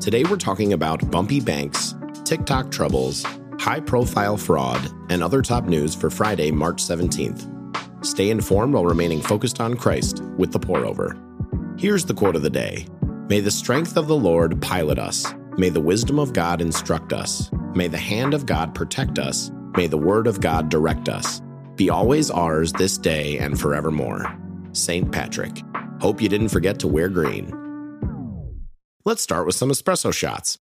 Today we're talking about bumpy banks, TikTok troubles, high profile fraud, and other top news for Friday, March 17th. Stay informed while remaining focused on Christ with the pour over. Here's the quote of the day May the strength of the Lord pilot us. May the wisdom of God instruct us. May the hand of God protect us. May the word of God direct us. Be always ours this day and forevermore. St. Patrick. Hope you didn't forget to wear green. Let's start with some espresso shots.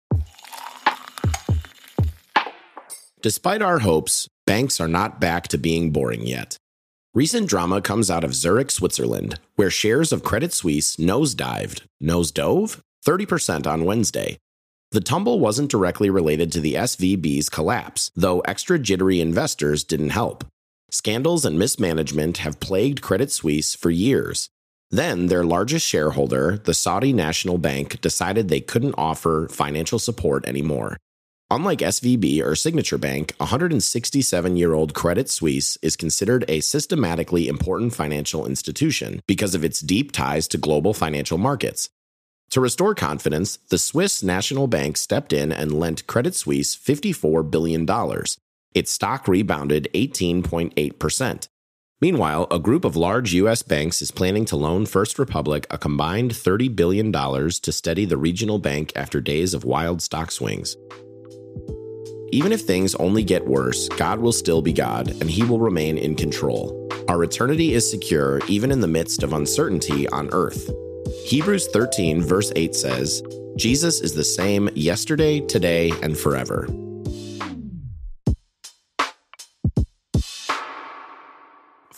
Despite our hopes, banks are not back to being boring yet. Recent drama comes out of Zurich, Switzerland, where shares of Credit Suisse nosedived. Nosedove? 30% on Wednesday. The tumble wasn't directly related to the SVB's collapse, though extra jittery investors didn't help. Scandals and mismanagement have plagued Credit Suisse for years. Then, their largest shareholder, the Saudi National Bank, decided they couldn't offer financial support anymore. Unlike SVB or Signature Bank, 167 year old Credit Suisse is considered a systematically important financial institution because of its deep ties to global financial markets. To restore confidence, the Swiss National Bank stepped in and lent Credit Suisse $54 billion. Its stock rebounded 18.8%. Meanwhile, a group of large U.S. banks is planning to loan First Republic a combined $30 billion to steady the regional bank after days of wild stock swings. Even if things only get worse, God will still be God, and He will remain in control. Our eternity is secure even in the midst of uncertainty on earth. Hebrews 13, verse 8 says, Jesus is the same yesterday, today, and forever.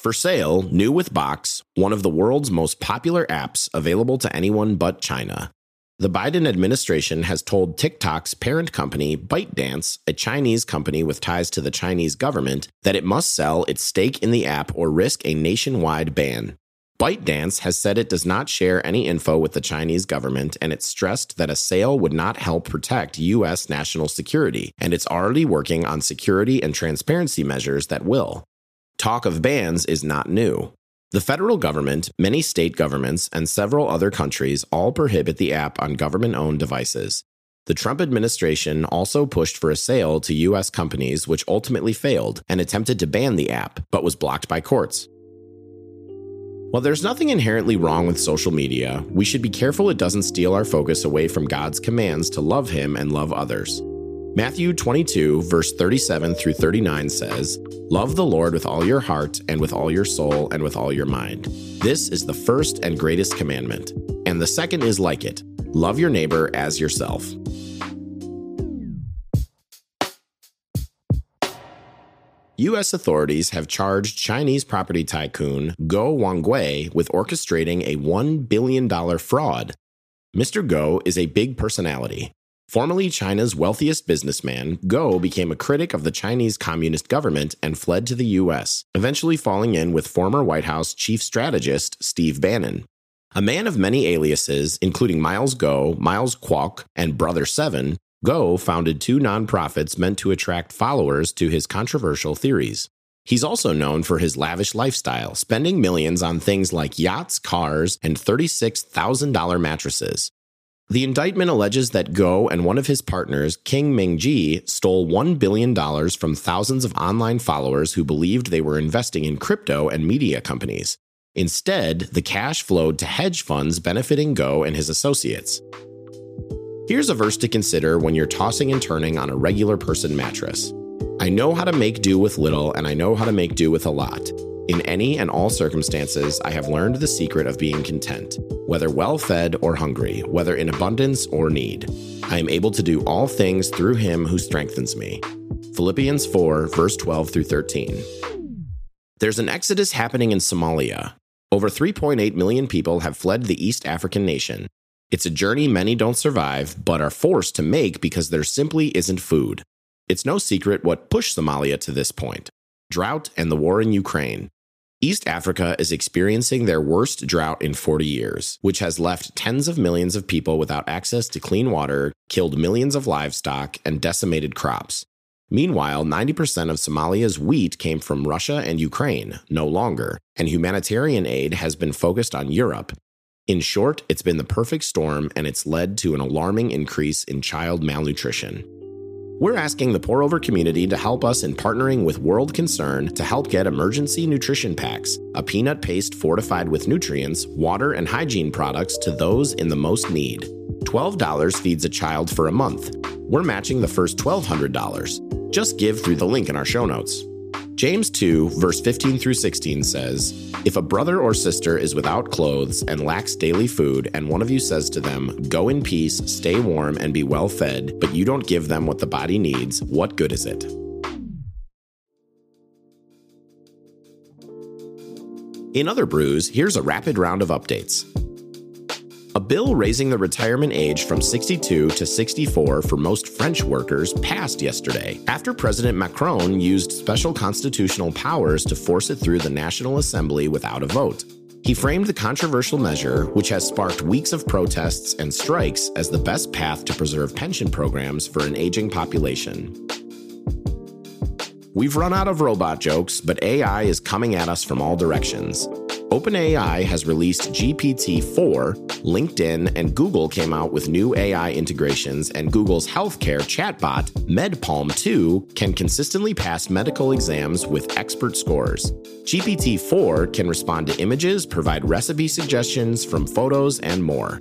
For sale, new with Box, one of the world's most popular apps available to anyone but China. The Biden administration has told TikTok's parent company, ByteDance, a Chinese company with ties to the Chinese government, that it must sell its stake in the app or risk a nationwide ban. ByteDance has said it does not share any info with the Chinese government, and it stressed that a sale would not help protect U.S. national security, and it's already working on security and transparency measures that will. Talk of bans is not new. The federal government, many state governments, and several other countries all prohibit the app on government owned devices. The Trump administration also pushed for a sale to U.S. companies, which ultimately failed, and attempted to ban the app, but was blocked by courts. While there's nothing inherently wrong with social media, we should be careful it doesn't steal our focus away from God's commands to love Him and love others. Matthew 22, verse 37 through 39 says, Love the Lord with all your heart, and with all your soul, and with all your mind. This is the first and greatest commandment. And the second is like it love your neighbor as yourself. U.S. authorities have charged Chinese property tycoon Guo Wengui with orchestrating a $1 billion fraud. Mr. Guo is a big personality. Formerly China's wealthiest businessman, Guo became a critic of the Chinese Communist government and fled to the U.S., eventually falling in with former White House chief strategist Steve Bannon. A man of many aliases, including Miles Guo, Miles Kwok, and Brother Seven, Guo founded two nonprofits meant to attract followers to his controversial theories. He's also known for his lavish lifestyle, spending millions on things like yachts, cars, and $36,000 mattresses. The indictment alleges that Guo and one of his partners, Kin Ming Je, stole $1 billion from thousands of online followers who believed they were investing in crypto and media companies. Instead, the cash flowed to hedge funds benefiting Guo and his associates. Here's a verse to consider when you're tossing and turning on a regular person mattress. I know how to make do with little, and I know how to make do with a lot. In any and all circumstances, I have learned the secret of being content, whether well fed or hungry, whether in abundance or need. I am able to do all things through him who strengthens me. Philippians 4, verse 12 through 13. There's an exodus happening in Somalia. Over 3.8 million people have fled the East African nation. It's a journey many don't survive, but are forced to make because there simply isn't food. It's no secret what pushed Somalia to this point drought and the war in Ukraine. East Africa is experiencing their worst drought in 40 years, which has left tens of millions of people without access to clean water, killed millions of livestock, and decimated crops. Meanwhile, 90% of Somalia's wheat came from Russia and Ukraine, no longer, and humanitarian aid has been focused on Europe. In short, it's been the perfect storm and it's led to an alarming increase in child malnutrition. We're asking the pour over community to help us in partnering with World Concern to help get emergency nutrition packs, a peanut paste fortified with nutrients, water, and hygiene products to those in the most need. $12 feeds a child for a month. We're matching the first $1,200. Just give through the link in our show notes. James 2, verse 15 through 16 says, If a brother or sister is without clothes and lacks daily food, and one of you says to them, Go in peace, stay warm, and be well fed, but you don't give them what the body needs, what good is it? In other brews, here's a rapid round of updates. A bill raising the retirement age from 62 to 64 for most French workers passed yesterday after President Macron used special constitutional powers to force it through the National Assembly without a vote. He framed the controversial measure, which has sparked weeks of protests and strikes, as the best path to preserve pension programs for an aging population. We've run out of robot jokes, but AI is coming at us from all directions. OpenAI has released GPT 4, LinkedIn and Google came out with new AI integrations, and Google's healthcare chatbot, Med-PaLM 2, can consistently pass medical exams with expert scores. GPT 4 can respond to images, provide recipe suggestions from photos, and more.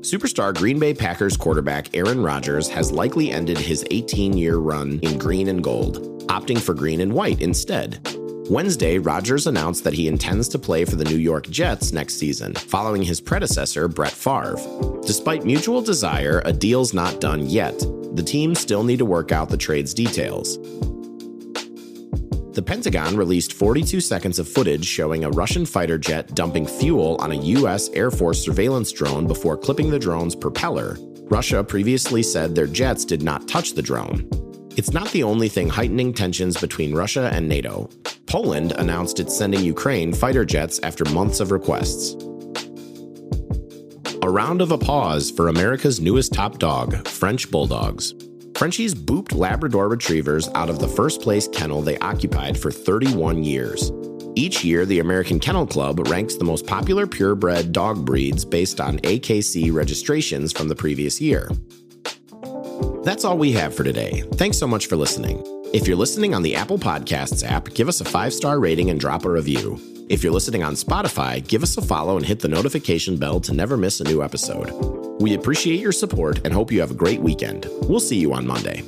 Superstar Green Bay Packers quarterback Aaron Rodgers has likely ended his 18 year run in green and gold, opting for green and white instead. Wednesday, Rodgers announced that he intends to play for the New York Jets next season, following his predecessor, Brett Favre. Despite mutual desire, a deal's not done yet. The teams still need to work out the trade's details. The Pentagon released 42 seconds of footage showing a Russian fighter jet dumping fuel on a U.S. Air Force surveillance drone before clipping the drone's propeller. Russia previously said their jets did not touch the drone. It's not the only thing heightening tensions between Russia and NATO. Poland announced it's sending Ukraine fighter jets after months of requests. A round of applause for America's newest top dog, French Bulldogs. Frenchies booped Labrador retrievers out of the first place kennel they occupied for 31 years. Each year, the American Kennel Club ranks the most popular purebred dog breeds based on AKC registrations from the previous year. That's all we have for today. Thanks so much for listening. If you're listening on the Apple Podcasts app, give us a five star rating and drop a review. If you're listening on Spotify, give us a follow and hit the notification bell to never miss a new episode. We appreciate your support and hope you have a great weekend. We'll see you on Monday.